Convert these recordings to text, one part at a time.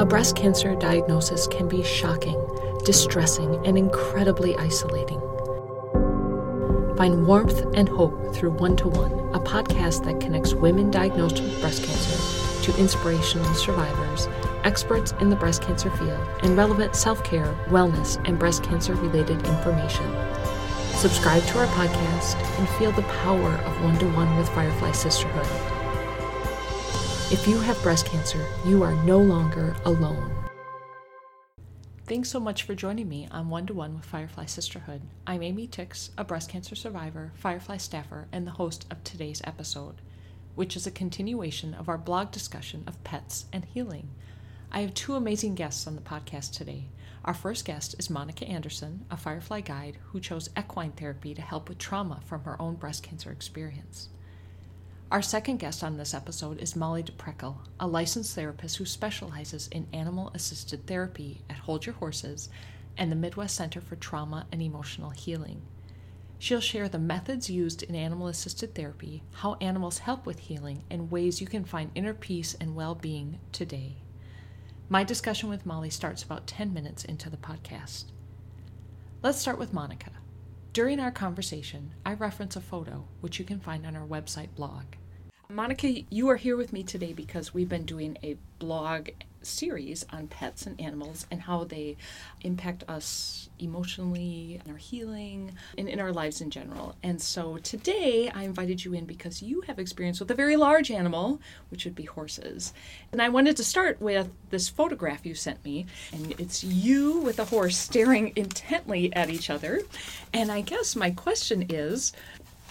A breast cancer diagnosis can be shocking, distressing, and incredibly isolating. Find warmth and hope through One to One, a podcast that connects women diagnosed with breast cancer to inspirational survivors, experts in the breast cancer field, and relevant self care, wellness, and breast cancer related information. Subscribe to our podcast and feel the power of one to one with Firefly Sisterhood. If you have breast cancer, you are no longer alone. Thanks so much for joining me on One to One with Firefly Sisterhood. I'm Amy Tix, a breast cancer survivor, Firefly staffer, and the host of today's episode, which is a continuation of our blog discussion of pets and healing. I have two amazing guests on the podcast today. Our first guest is Monica Anderson, a Firefly guide who chose equine therapy to help with trauma from her own breast cancer experience. Our second guest on this episode is Molly DePrekel, a licensed therapist who specializes in animal assisted therapy at Hold Your Horses and the Midwest Center for Trauma and Emotional Healing. She'll share the methods used in animal assisted therapy, how animals help with healing, and ways you can find inner peace and well being today. My discussion with Molly starts about 10 minutes into the podcast. Let's start with Monica. During our conversation, I reference a photo which you can find on our website blog. Monica, you are here with me today because we've been doing a blog series on pets and animals and how they impact us emotionally in our healing and in our lives in general. And so today I invited you in because you have experience with a very large animal, which would be horses. And I wanted to start with this photograph you sent me, and it's you with a horse staring intently at each other. And I guess my question is,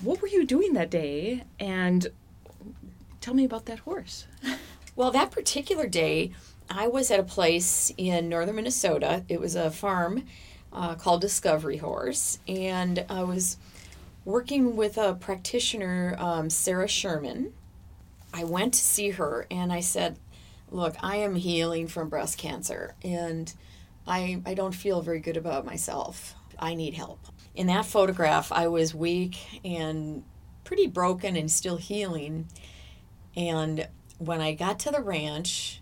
what were you doing that day and Tell me about that horse. well, that particular day, I was at a place in northern Minnesota. It was a farm uh, called Discovery Horse, and I was working with a practitioner, um, Sarah Sherman. I went to see her and I said, Look, I am healing from breast cancer and I, I don't feel very good about myself. I need help. In that photograph, I was weak and pretty broken and still healing. And when I got to the ranch,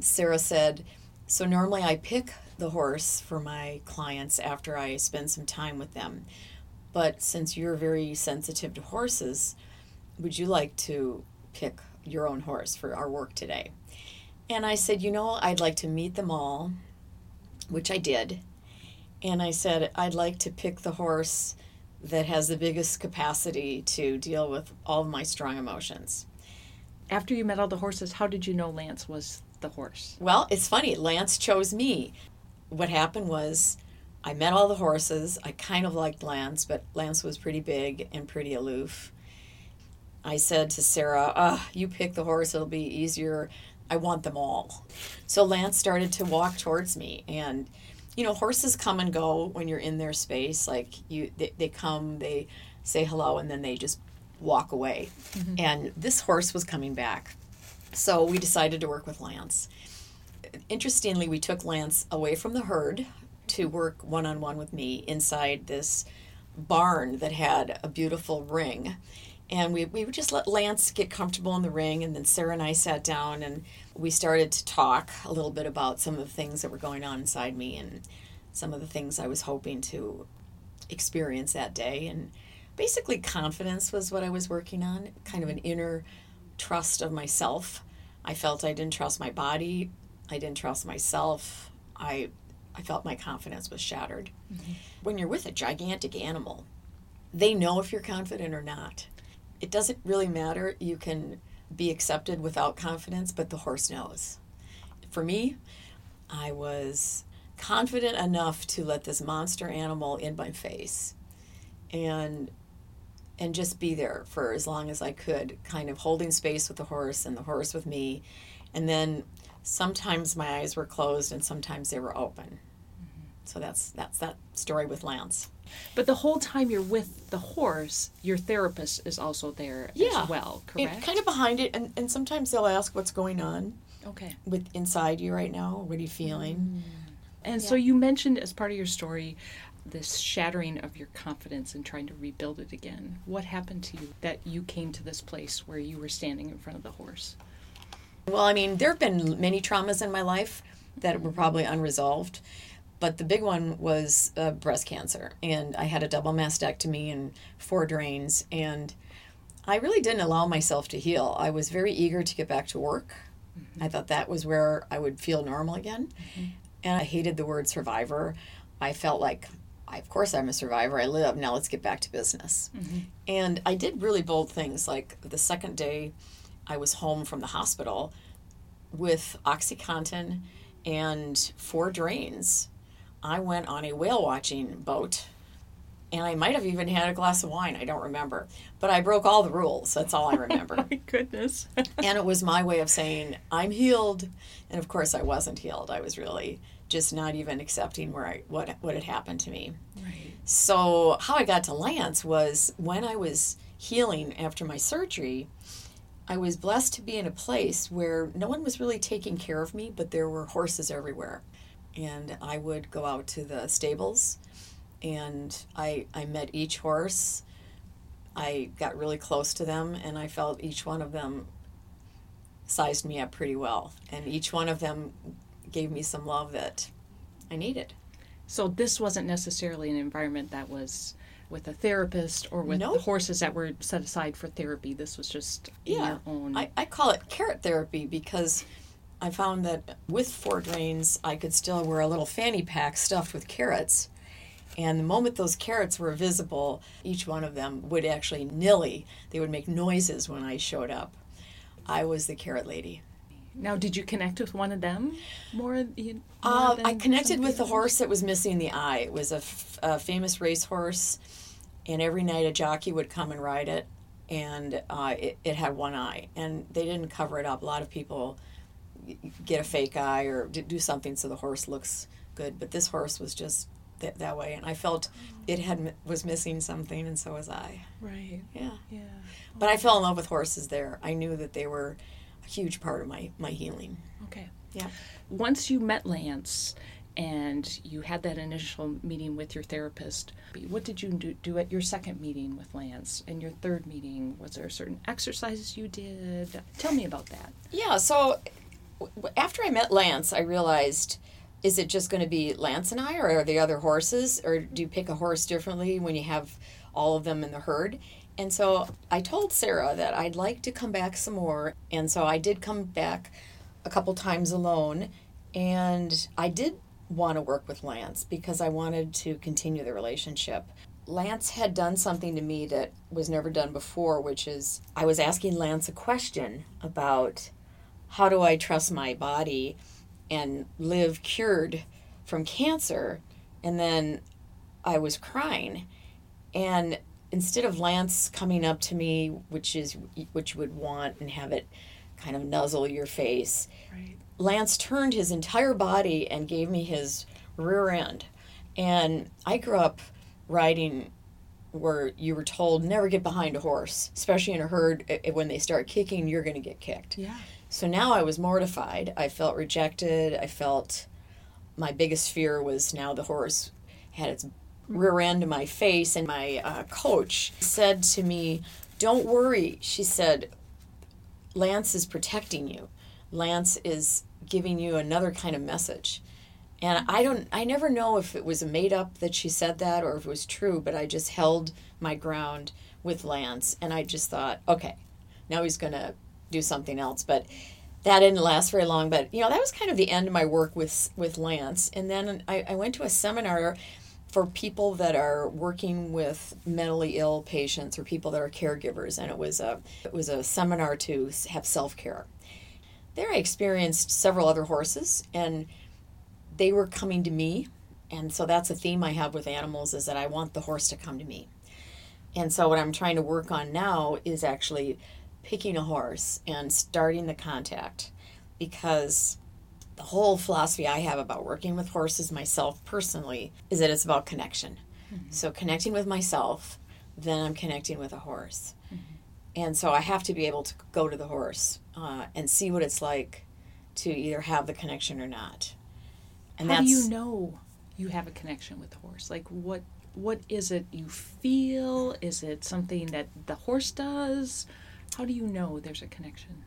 Sarah said, So normally I pick the horse for my clients after I spend some time with them. But since you're very sensitive to horses, would you like to pick your own horse for our work today? And I said, You know, I'd like to meet them all, which I did. And I said, I'd like to pick the horse that has the biggest capacity to deal with all of my strong emotions after you met all the horses, how did you know Lance was the horse? Well, it's funny. Lance chose me. What happened was I met all the horses. I kind of liked Lance, but Lance was pretty big and pretty aloof. I said to Sarah, ah, you pick the horse, it'll be easier. I want them all. So Lance started to walk towards me and you know, horses come and go when you're in their space. Like you they, they come, they say hello and then they just walk away. Mm-hmm. And this horse was coming back. So we decided to work with Lance. Interestingly, we took Lance away from the herd to work one on one with me inside this barn that had a beautiful ring. And we, we would just let Lance get comfortable in the ring. And then Sarah and I sat down and we started to talk a little bit about some of the things that were going on inside me and some of the things I was hoping to experience that day. And basically confidence was what I was working on, kind of an inner trust of myself. I felt I didn't trust my body, I didn't trust myself. I I felt my confidence was shattered. Mm-hmm. When you're with a gigantic animal, they know if you're confident or not. It doesn't really matter. You can be accepted without confidence, but the horse knows. For me, I was confident enough to let this monster animal in my face. And and just be there for as long as I could, kind of holding space with the horse and the horse with me. And then sometimes my eyes were closed and sometimes they were open. Mm-hmm. So that's that's that story with Lance. But the whole time you're with the horse, your therapist is also there yeah. as well, correct? And kind of behind it and, and sometimes they'll ask what's going on. Okay. With inside you right now, what are you feeling? Mm. And yeah. so you mentioned as part of your story this shattering of your confidence and trying to rebuild it again. What happened to you that you came to this place where you were standing in front of the horse? Well, I mean, there have been many traumas in my life, that were probably unresolved. But the big one was uh, breast cancer. And I had a double mastectomy and four drains. And I really didn't allow myself to heal. I was very eager to get back to work. Mm-hmm. I thought that was where I would feel normal again. Mm-hmm. And I hated the word survivor. I felt like, I, of course, I'm a survivor. I live. Now let's get back to business. Mm-hmm. And I did really bold things. Like the second day I was home from the hospital with Oxycontin and four drains, I went on a whale watching boat and I might have even had a glass of wine. I don't remember. But I broke all the rules. That's all I remember. my goodness. and it was my way of saying, I'm healed. And of course, I wasn't healed. I was really just not even accepting where I, what, what had happened to me. Right. So, how I got to Lance was when I was healing after my surgery, I was blessed to be in a place where no one was really taking care of me, but there were horses everywhere. And I would go out to the stables and I, I met each horse. I got really close to them, and I felt each one of them sized me up pretty well. And each one of them gave me some love that I needed. So, this wasn't necessarily an environment that was with a therapist or with nope. the horses that were set aside for therapy. This was just yeah. your own. I, I call it carrot therapy because I found that with four drains, I could still wear a little fanny pack stuffed with carrots and the moment those carrots were visible, each one of them would actually nilly. They would make noises when I showed up. I was the carrot lady. Now, did you connect with one of them more? more uh, I connected with the horse that was missing the eye. It was a, f- a famous racehorse, and every night a jockey would come and ride it, and uh, it, it had one eye, and they didn't cover it up. A lot of people get a fake eye or do something so the horse looks good, but this horse was just that, that way and i felt it had was missing something and so was i right yeah yeah but i fell in love with horses there i knew that they were a huge part of my my healing. Okay. Yeah. Once you met lance and you had that initial meeting with your therapist what did you do, do at your second meeting with lance? And your third meeting was there certain exercises you did? Tell me about that. Yeah so after i met lance i realized is it just going to be Lance and I, or are the other horses, or do you pick a horse differently when you have all of them in the herd? And so I told Sarah that I'd like to come back some more. And so I did come back a couple times alone. And I did want to work with Lance because I wanted to continue the relationship. Lance had done something to me that was never done before, which is I was asking Lance a question about how do I trust my body and live cured from cancer. And then I was crying. And instead of Lance coming up to me, which is which you would want and have it kind of nuzzle your face, right. Lance turned his entire body and gave me his rear end. And I grew up riding where you were told never get behind a horse, especially in a herd. Eh, eh, when they start kicking, you're going to get kicked. Yeah. So now I was mortified. I felt rejected. I felt my biggest fear was now the horse had its rear end to my face. And my uh, coach said to me, Don't worry. She said, Lance is protecting you. Lance is giving you another kind of message. And I don't I never know if it was made up that she said that or if it was true, but I just held my ground with Lance and I just thought, okay, now he's going to do something else. But that didn't last very long. But you know, that was kind of the end of my work with with Lance. And then I, I went to a seminar for people that are working with mentally ill patients or people that are caregivers, and it was a it was a seminar to have self care. There, I experienced several other horses, and they were coming to me. And so that's a theme I have with animals is that I want the horse to come to me. And so what I'm trying to work on now is actually picking a horse and starting the contact because the whole philosophy I have about working with horses myself personally is that it's about connection. Mm-hmm. So, connecting with myself, then I'm connecting with a horse. Mm-hmm. And so, I have to be able to go to the horse uh, and see what it's like to either have the connection or not. And How do you know you have a connection with the horse? Like, what what is it you feel? Is it something that the horse does? How do you know there's a connection?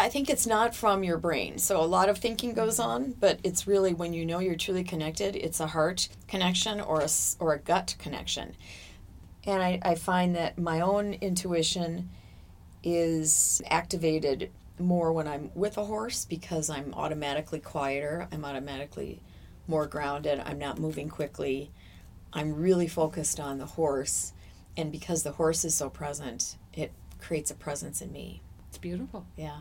I think it's not from your brain. So a lot of thinking goes on, but it's really when you know you're truly connected, it's a heart connection or a, or a gut connection. And I, I find that my own intuition is activated more when I'm with a horse because I'm automatically quieter, I'm automatically more grounded, I'm not moving quickly. I'm really focused on the horse. And because the horse is so present, it creates a presence in me. Beautiful. Yeah,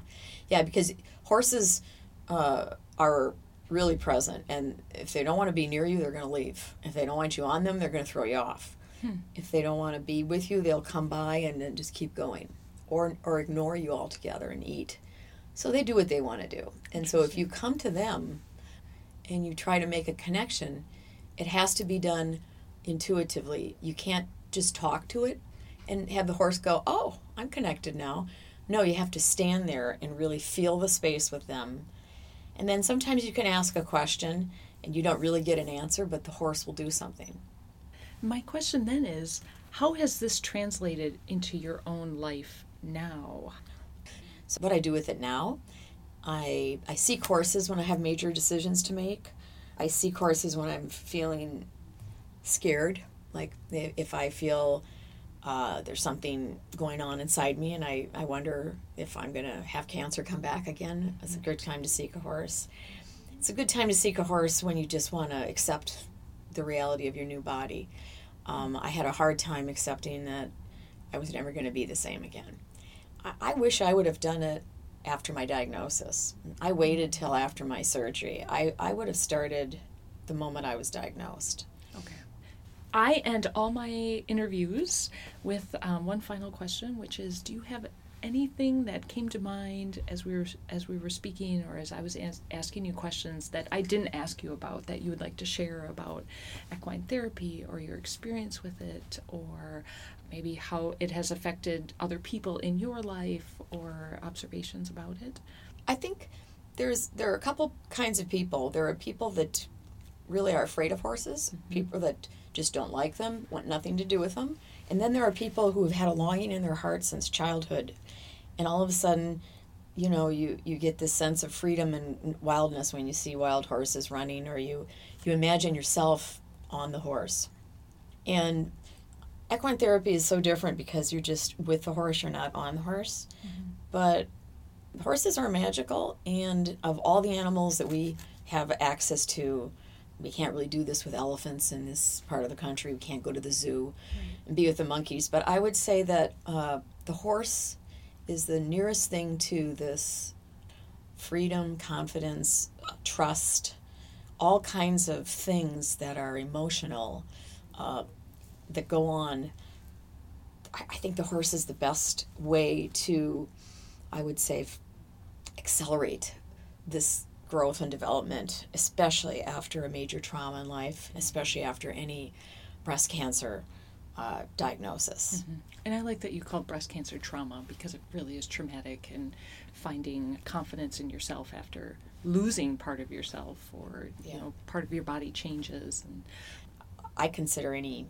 yeah, because horses uh, are really present, and if they don't want to be near you, they're going to leave. If they don't want you on them, they're going to throw you off. Hmm. If they don't want to be with you, they'll come by and then just keep going, or or ignore you altogether and eat. So they do what they want to do, and so if you come to them, and you try to make a connection, it has to be done intuitively. You can't just talk to it and have the horse go, "Oh, I'm connected now." No, you have to stand there and really feel the space with them. And then sometimes you can ask a question and you don't really get an answer, but the horse will do something. My question then is how has this translated into your own life now? So, what I do with it now, I, I seek horses when I have major decisions to make. I see horses when I'm feeling scared, like if I feel uh, there's something going on inside me, and I, I wonder if I'm going to have cancer come back again. It's a good time to seek a horse. It's a good time to seek a horse when you just want to accept the reality of your new body. Um, I had a hard time accepting that I was never going to be the same again. I, I wish I would have done it after my diagnosis. I waited till after my surgery. I, I would have started the moment I was diagnosed. I end all my interviews with um, one final question, which is: Do you have anything that came to mind as we were as we were speaking, or as I was as- asking you questions that I didn't ask you about that you would like to share about equine therapy, or your experience with it, or maybe how it has affected other people in your life, or observations about it? I think there's there are a couple kinds of people. There are people that really are afraid of horses, mm-hmm. people that just don't like them, want nothing to do with them. And then there are people who have had a longing in their heart since childhood. And all of a sudden, you know, you, you get this sense of freedom and wildness when you see wild horses running, or you, you imagine yourself on the horse. And equine therapy is so different because you're just with the horse, you're not on the horse. Mm-hmm. But horses are magical, and of all the animals that we have access to, we can't really do this with elephants in this part of the country. We can't go to the zoo right. and be with the monkeys. But I would say that uh, the horse is the nearest thing to this freedom, confidence, trust, all kinds of things that are emotional uh, that go on. I, I think the horse is the best way to, I would say, f- accelerate this growth and development, especially after a major trauma in life, especially after any breast cancer uh, diagnosis. Mm-hmm. And I like that you call breast cancer trauma because it really is traumatic and finding confidence in yourself after losing part of yourself or yeah. you know part of your body changes and I consider any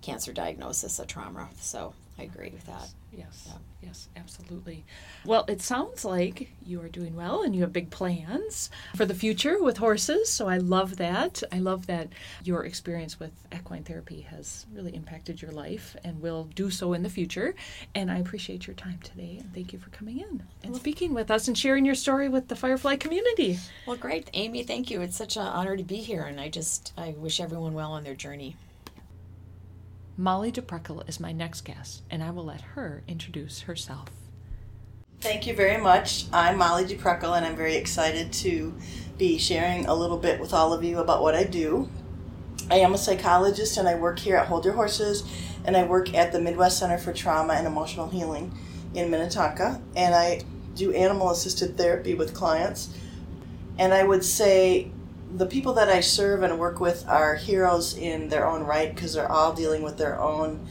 cancer diagnosis a trauma. So I agree with that. Yes, yeah. yes, absolutely. Well, it sounds like you are doing well and you have big plans for the future with horses. So I love that. I love that your experience with equine therapy has really impacted your life and will do so in the future. And I appreciate your time today and thank you for coming in and speaking with us and sharing your story with the Firefly community. Well, great. Amy, thank you. It's such an honor to be here and I just I wish everyone well on their journey. Molly DePrekel is my next guest, and I will let her introduce herself. Thank you very much. I'm Molly DePrekel, and I'm very excited to be sharing a little bit with all of you about what I do. I am a psychologist, and I work here at Hold Your Horses, and I work at the Midwest Center for Trauma and Emotional Healing in Minnetonka, and I do animal assisted therapy with clients. And I would say the people that I serve and work with are heroes in their own right because they're all dealing with their own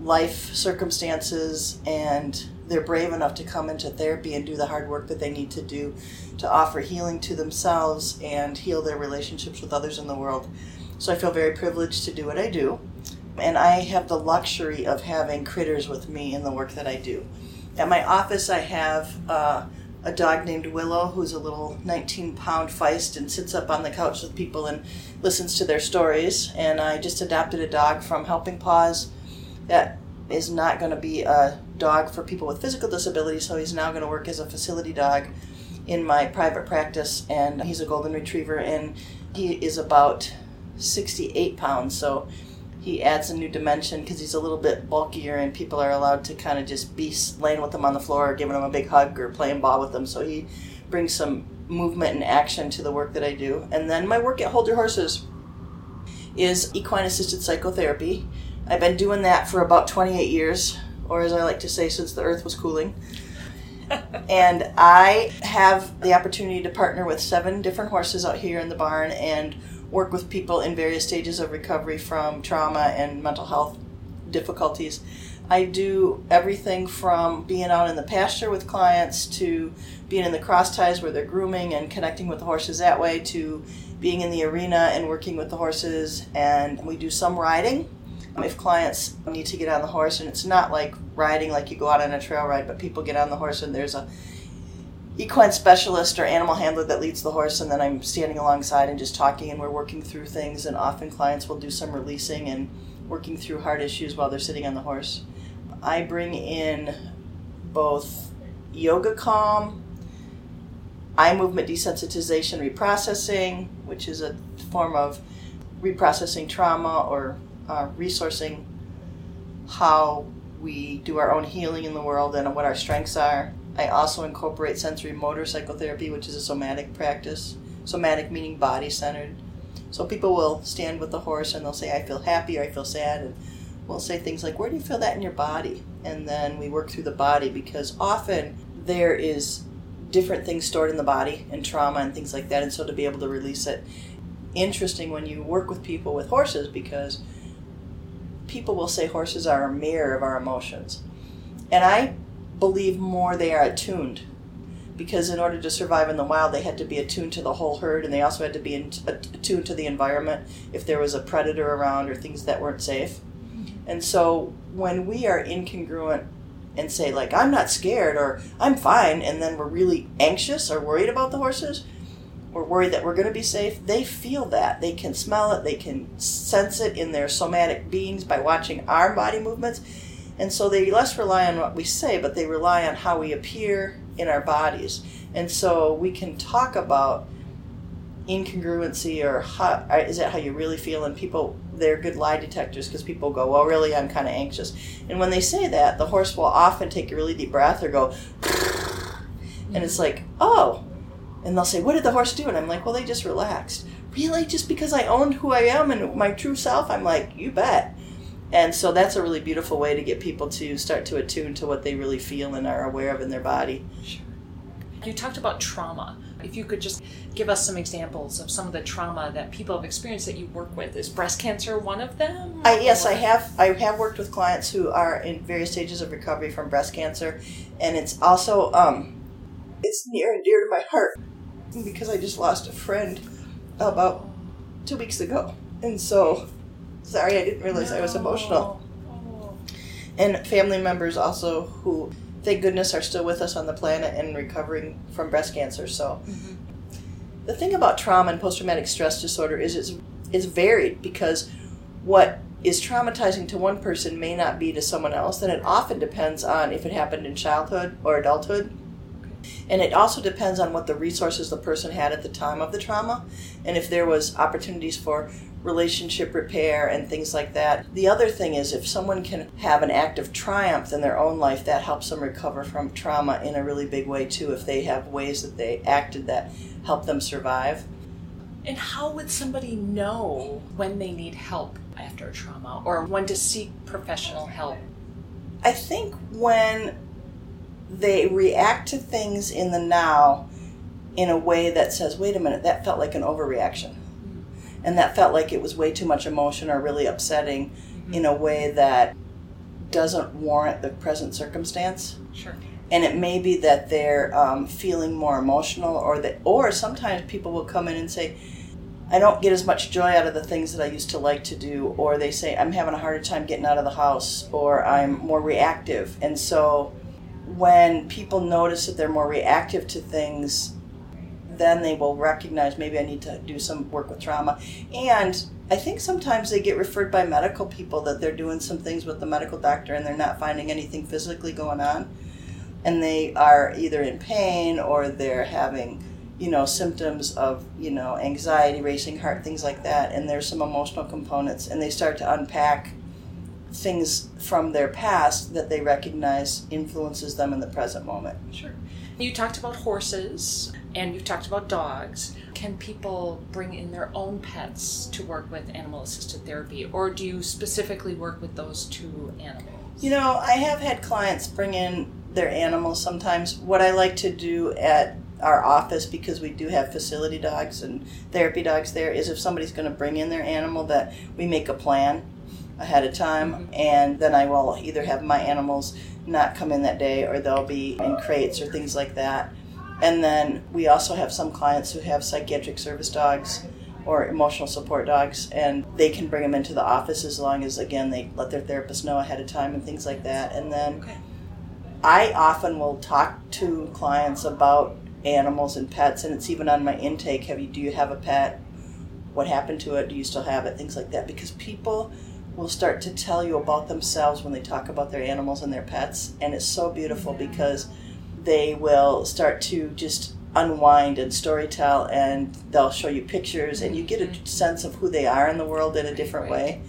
life circumstances and they're brave enough to come into therapy and do the hard work that they need to do to offer healing to themselves and heal their relationships with others in the world. So I feel very privileged to do what I do. And I have the luxury of having critters with me in the work that I do. At my office, I have uh, a dog named Willow, who's a little 19 pound feist and sits up on the couch with people and listens to their stories. And I just adopted a dog from Helping Paws that is not going to be a dog for people with physical disabilities, so he's now going to work as a facility dog in my private practice. And he's a golden retriever, and he is about 68 pounds, so he adds a new dimension because he's a little bit bulkier, and people are allowed to kind of just be laying with him on the floor, or giving him a big hug, or playing ball with him. So he brings some movement and action to the work that I do. And then my work at Hold Your Horses is equine assisted psychotherapy. I've been doing that for about 28 years, or as I like to say, since the earth was cooling. and I have the opportunity to partner with seven different horses out here in the barn and work with people in various stages of recovery from trauma and mental health difficulties. I do everything from being out in the pasture with clients to being in the cross ties where they're grooming and connecting with the horses that way to being in the arena and working with the horses. And we do some riding um, if clients need to get on the horse. And it's not like riding like you go out on a trail ride, but people get on the horse and there's a equine specialist or animal handler that leads the horse and then I'm standing alongside and just talking and we're working through things and often clients will do some releasing and working through hard issues while they're sitting on the horse. I bring in both yoga calm, eye movement desensitization reprocessing, which is a form of reprocessing trauma or uh, resourcing how we do our own healing in the world and what our strengths are. I also incorporate sensory motor psychotherapy, which is a somatic practice. Somatic meaning body centered. So people will stand with the horse and they'll say, I feel happy or I feel sad. And we'll say things like, Where do you feel that in your body? And then we work through the body because often there is different things stored in the body and trauma and things like that. And so to be able to release it, interesting when you work with people with horses because people will say horses are a mirror of our emotions. And I believe more they are attuned. Because in order to survive in the wild they had to be attuned to the whole herd and they also had to be attuned to the environment if there was a predator around or things that weren't safe. And so when we are incongruent and say like i'm not scared or i'm fine and then we're really anxious or worried about the horses we're worried that we're going to be safe they feel that. They can smell it. They can sense it in their somatic beings by watching our body movements and so they less rely on what we say, but they rely on how we appear in our bodies. And so we can talk about incongruency or how, uh, is that how you really feel? And people, they're good lie detectors because people go, well, really, I'm kind of anxious. And when they say that, the horse will often take a really deep breath or go, and it's like, oh. And they'll say, what did the horse do? And I'm like, well, they just relaxed. Really? Just because I owned who I am and my true self? I'm like, you bet. And so that's a really beautiful way to get people to start to attune to what they really feel and are aware of in their body. Sure. You talked about trauma. If you could just give us some examples of some of the trauma that people have experienced that you work with. Is breast cancer one of them? I, yes, I have. I have worked with clients who are in various stages of recovery from breast cancer, and it's also um, it's near and dear to my heart because I just lost a friend about two weeks ago, and so Sorry, I didn't realize no. I was emotional. Oh. And family members also who, thank goodness, are still with us on the planet and recovering from breast cancer. So, mm-hmm. the thing about trauma and post traumatic stress disorder is it's, it's varied because what is traumatizing to one person may not be to someone else. And it often depends on if it happened in childhood or adulthood. And it also depends on what the resources the person had at the time of the trauma and if there was opportunities for relationship repair and things like that. The other thing is if someone can have an act of triumph in their own life, that helps them recover from trauma in a really big way too, if they have ways that they acted that help them survive. And how would somebody know when they need help after a trauma or when to seek professional help? I think when they react to things in the now in a way that says, wait a minute, that felt like an overreaction and that felt like it was way too much emotion or really upsetting mm-hmm. in a way that doesn't warrant the present circumstance. Sure. And it may be that they're um, feeling more emotional, or that, or sometimes people will come in and say, "I don't get as much joy out of the things that I used to like to do," or they say, "I'm having a harder time getting out of the house," or "I'm more reactive," and so when people notice that they're more reactive to things, then they will recognize maybe I need to do some work with trauma. And I think sometimes they get referred by medical people that they're doing some things with the medical doctor and they're not finding anything physically going on. And they are either in pain or they're having, you know, symptoms of, you know, anxiety, racing heart, things like that. And there's some emotional components. And they start to unpack things from their past that they recognize influences them in the present moment. Sure. You talked about horses and you've talked about dogs. Can people bring in their own pets to work with animal assisted therapy, or do you specifically work with those two animals? You know, I have had clients bring in their animals sometimes. What I like to do at our office, because we do have facility dogs and therapy dogs there, is if somebody's going to bring in their animal, that we make a plan ahead of time, mm-hmm. and then I will either have my animals not come in that day or they'll be in crates or things like that. And then we also have some clients who have psychiatric service dogs or emotional support dogs, and they can bring them into the office as long as, again, they let their therapist know ahead of time and things like that. And then okay. I often will talk to clients about animals and pets, and it's even on my intake. Have you? Do you have a pet? What happened to it? Do you still have it? Things like that, because people will start to tell you about themselves when they talk about their animals and their pets, and it's so beautiful because they will start to just unwind and storytell and they'll show you pictures and you get a mm-hmm. sense of who they are in the world in a different right. way.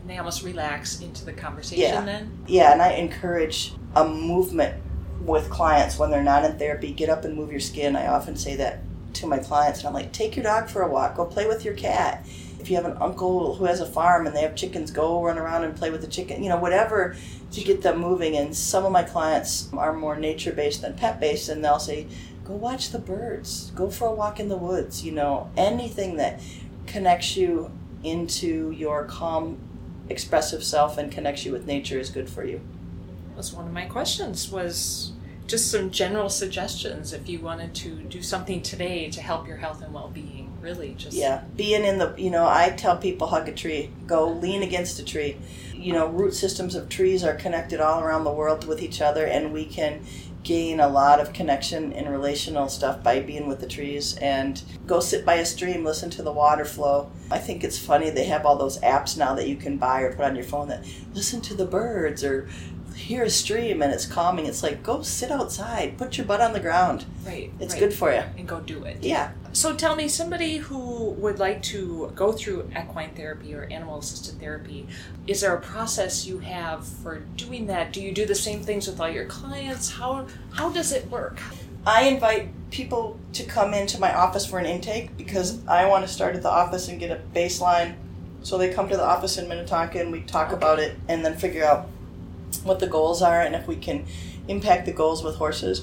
And they almost relax into the conversation yeah. then? Yeah and i encourage a movement with clients when they're not in therapy. Get up and move your skin. I often say that to my clients and i'm like take your dog for a walk. Go play with your cat if you have an uncle who has a farm and they have chickens go run around and play with the chicken you know whatever to get them moving. And some of my clients are more nature based than pet based, and they'll say, go watch the birds, go for a walk in the woods, you know, anything that connects you into your calm, expressive self and connects you with nature is good for you. That's one of my questions was just some general suggestions if you wanted to do something today to help your health and well-being really just yeah being in the you know i tell people hug a tree go lean against a tree you know, root systems of trees are connected all around the world with each other, and we can gain a lot of connection and relational stuff by being with the trees and go sit by a stream, listen to the water flow. I think it's funny they have all those apps now that you can buy or put on your phone that listen to the birds or hear a stream and it's calming. It's like go sit outside, put your butt on the ground. Right. It's right. good for you. And go do it. Yeah. So tell me, somebody who would like to go through equine therapy or animal assisted therapy, is there a process you have for doing that? Do you do the same things with all your clients? How how does it work? I invite people to come into my office for an intake because I want to start at the office and get a baseline. So they come to the office in Minnetonka and we talk okay. about it and then figure out what the goals are and if we can impact the goals with horses.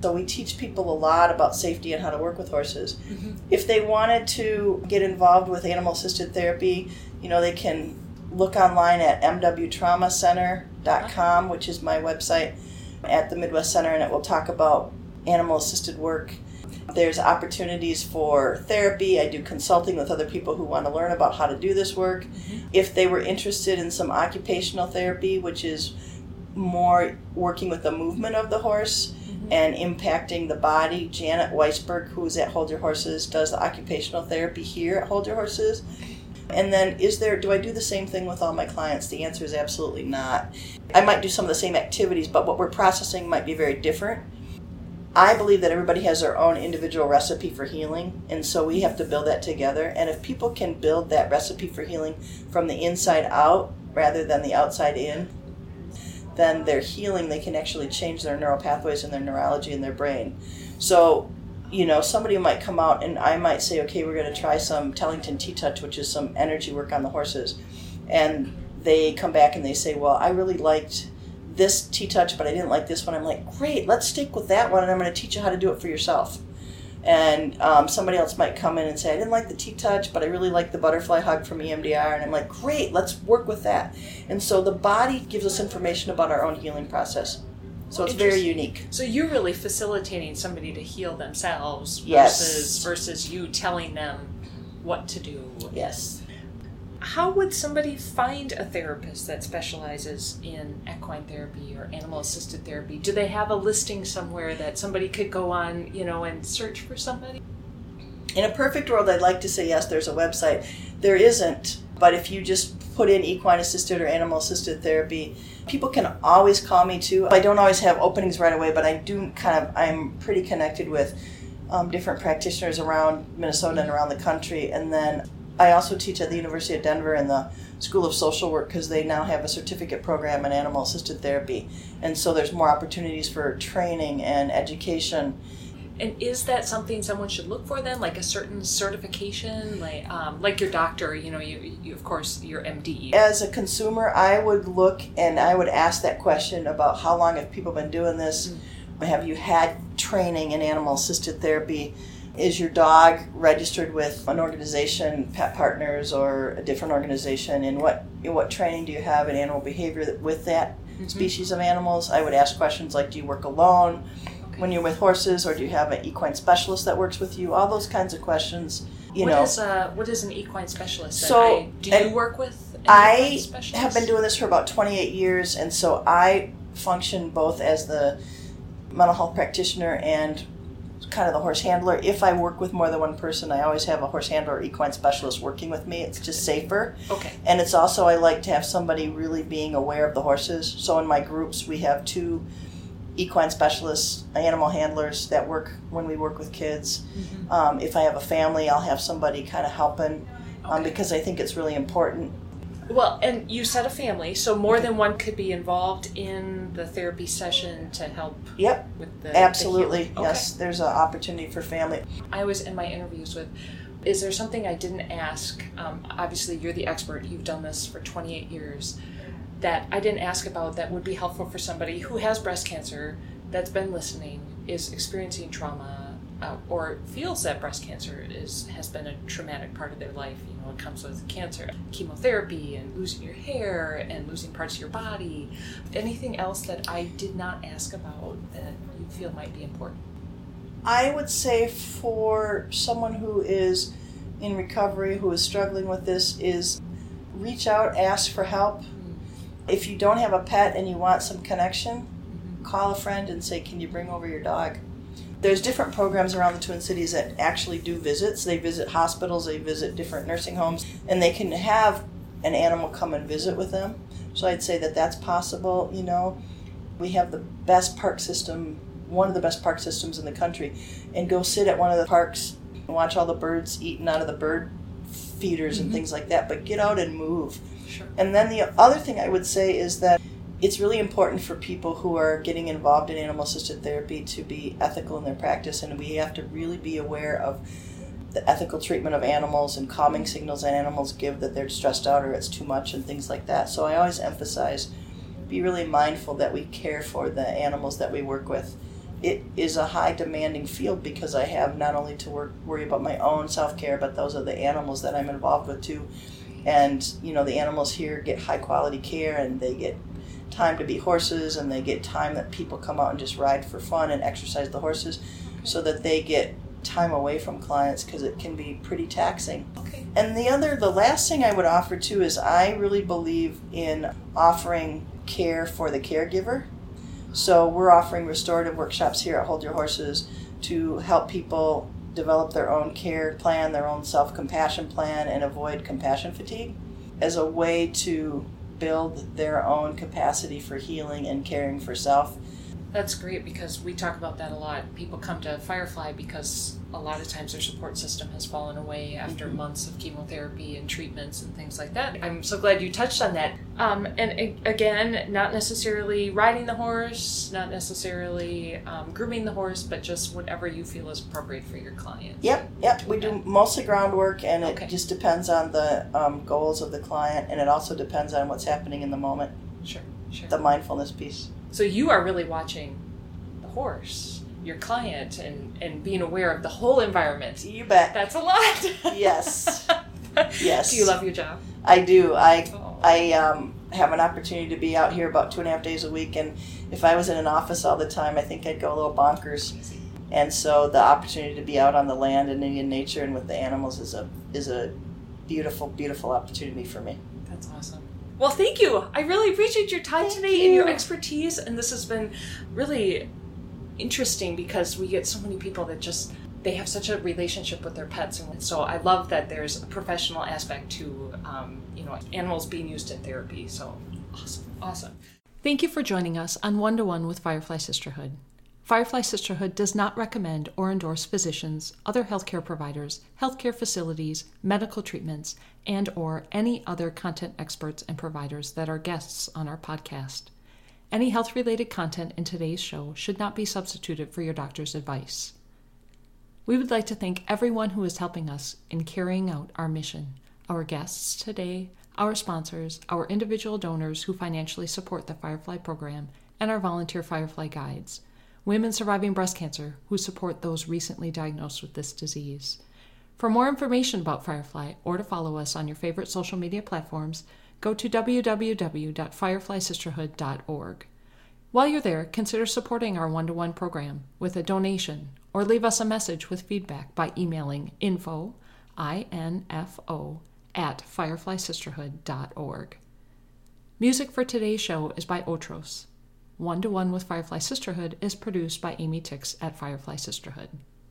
So we teach people a lot about safety and how to work with horses. Mm-hmm. If they wanted to get involved with animal assisted therapy, you know, they can look online at mwtraumacenter.com, which is my website at the Midwest Center, and it will talk about animal assisted work. There's opportunities for therapy. I do consulting with other people who want to learn about how to do this work. Mm-hmm. If they were interested in some occupational therapy, which is more working with the movement of the horse, and impacting the body. Janet Weisberg, who's at Hold Your Horses, does the occupational therapy here at Hold Your Horses. And then, is there, do I do the same thing with all my clients? The answer is absolutely not. I might do some of the same activities, but what we're processing might be very different. I believe that everybody has their own individual recipe for healing, and so we have to build that together. And if people can build that recipe for healing from the inside out rather than the outside in, then their healing, they can actually change their neural pathways and their neurology in their brain. So, you know, somebody might come out and I might say, okay, we're going to try some Tellington T Touch, which is some energy work on the horses. And they come back and they say, well, I really liked this T Touch, but I didn't like this one. I'm like, great, let's stick with that one and I'm going to teach you how to do it for yourself and um, somebody else might come in and say, I didn't like the T touch, but I really like the butterfly hug from EMDR. And I'm like, great, let's work with that. And so the body gives us information about our own healing process. So it's very unique. So you're really facilitating somebody to heal themselves yes. versus versus you telling them what to do. Yes. How would somebody find a therapist that specializes in equine therapy or animal assisted therapy? Do they have a listing somewhere that somebody could go on, you know, and search for somebody? In a perfect world, I'd like to say yes, there's a website. There isn't, but if you just put in equine assisted or animal assisted therapy, people can always call me too. I don't always have openings right away, but I do kind of, I'm pretty connected with um, different practitioners around Minnesota and around the country. And then I also teach at the University of Denver in the School of Social Work because they now have a certificate program in animal assisted therapy. And so there's more opportunities for training and education. And is that something someone should look for then, like a certain certification, like um, like your doctor? You know, you, you of course your MD. As a consumer, I would look and I would ask that question about how long have people been doing this. Mm-hmm. Have you had training in animal assisted therapy? Is your dog registered with an organization, Pet Partners, or a different organization? And what what training do you have in animal behavior with that mm-hmm. species of animals? I would ask questions like, do you work alone okay. when you're with horses, or do you have an equine specialist that works with you? All those kinds of questions. You what know, is, uh, what is an equine specialist? So, I, do you work with? I have been doing this for about 28 years, and so I function both as the mental health practitioner and kind of the horse handler. If I work with more than one person, I always have a horse handler or equine specialist working with me. It's just safer. Okay. And it's also, I like to have somebody really being aware of the horses. So in my groups, we have two equine specialists, animal handlers that work when we work with kids. Mm-hmm. Um, if I have a family, I'll have somebody kind of helping um, okay. because I think it's really important well, and you said a family, so more than one could be involved in the therapy session to help. Yep. With the absolutely the yes. Okay. There's an opportunity for family. I was in my interviews with. Is there something I didn't ask? Um, obviously, you're the expert. You've done this for 28 years. That I didn't ask about that would be helpful for somebody who has breast cancer that's been listening, is experiencing trauma, uh, or feels that breast cancer is has been a traumatic part of their life. You know, it comes with cancer, chemotherapy, and losing your hair and losing parts of your body. Anything else that I did not ask about that you feel might be important? I would say for someone who is in recovery, who is struggling with this, is reach out, ask for help. Mm-hmm. If you don't have a pet and you want some connection, mm-hmm. call a friend and say, Can you bring over your dog? There's different programs around the Twin Cities that actually do visits. They visit hospitals, they visit different nursing homes, and they can have an animal come and visit with them. So I'd say that that's possible. You know, we have the best park system, one of the best park systems in the country, and go sit at one of the parks and watch all the birds eating out of the bird feeders mm-hmm. and things like that. But get out and move. Sure. And then the other thing I would say is that it's really important for people who are getting involved in animal assisted therapy to be ethical in their practice, and we have to really be aware of the ethical treatment of animals and calming signals that animals give that they're stressed out or it's too much and things like that. So I always emphasize be really mindful that we care for the animals that we work with. It is a high demanding field because I have not only to work worry about my own self care, but those are the animals that I'm involved with too. And you know the animals here get high quality care and they get time to be horses and they get time that people come out and just ride for fun and exercise the horses so that they get time away from clients because it can be pretty taxing. Okay. And the other, the last thing I would offer too is I really believe in offering care for the caregiver. So we're offering restorative workshops here at Hold Your Horses to help people develop their own care plan, their own self compassion plan, and avoid compassion fatigue as a way to build their own capacity for healing and caring for self. That's great because we talk about that a lot. People come to Firefly because a lot of times their support system has fallen away after mm-hmm. months of chemotherapy and treatments and things like that. I'm so glad you touched on that. Um, and again, not necessarily riding the horse, not necessarily um, grooming the horse, but just whatever you feel is appropriate for your client. Yep, yep. We do mostly groundwork, and it okay. just depends on the um, goals of the client, and it also depends on what's happening in the moment. Sure, sure. The mindfulness piece. So you are really watching the horse your client and, and being aware of the whole environment. You bet. That's a lot. yes. yes. Do you love your job? I do. I oh. I um, have an opportunity to be out here about two and a half days a week, and if I was in an office all the time, I think I'd go a little bonkers. And so the opportunity to be out on the land and in nature and with the animals is a is a beautiful, beautiful opportunity for me. That's awesome. Well, thank you. I really appreciate your time Thank today and your expertise. And this has been really interesting because we get so many people that just they have such a relationship with their pets, and so I love that there's a professional aspect to um, you know animals being used in therapy. So awesome, awesome. Thank you for joining us on One to One with Firefly Sisterhood. Firefly Sisterhood does not recommend or endorse physicians, other healthcare providers, healthcare facilities, medical treatments, and or any other content experts and providers that are guests on our podcast. Any health-related content in today's show should not be substituted for your doctor's advice. We would like to thank everyone who is helping us in carrying out our mission. Our guests today, our sponsors, our individual donors who financially support the Firefly program, and our volunteer Firefly guides. Women surviving breast cancer who support those recently diagnosed with this disease. For more information about Firefly or to follow us on your favorite social media platforms, go to www.fireflysisterhood.org. While you're there, consider supporting our one to one program with a donation or leave us a message with feedback by emailing info, I-N-F-O, at fireflysisterhood.org. Music for today's show is by Otros. One to One with Firefly Sisterhood is produced by Amy Tix at Firefly Sisterhood.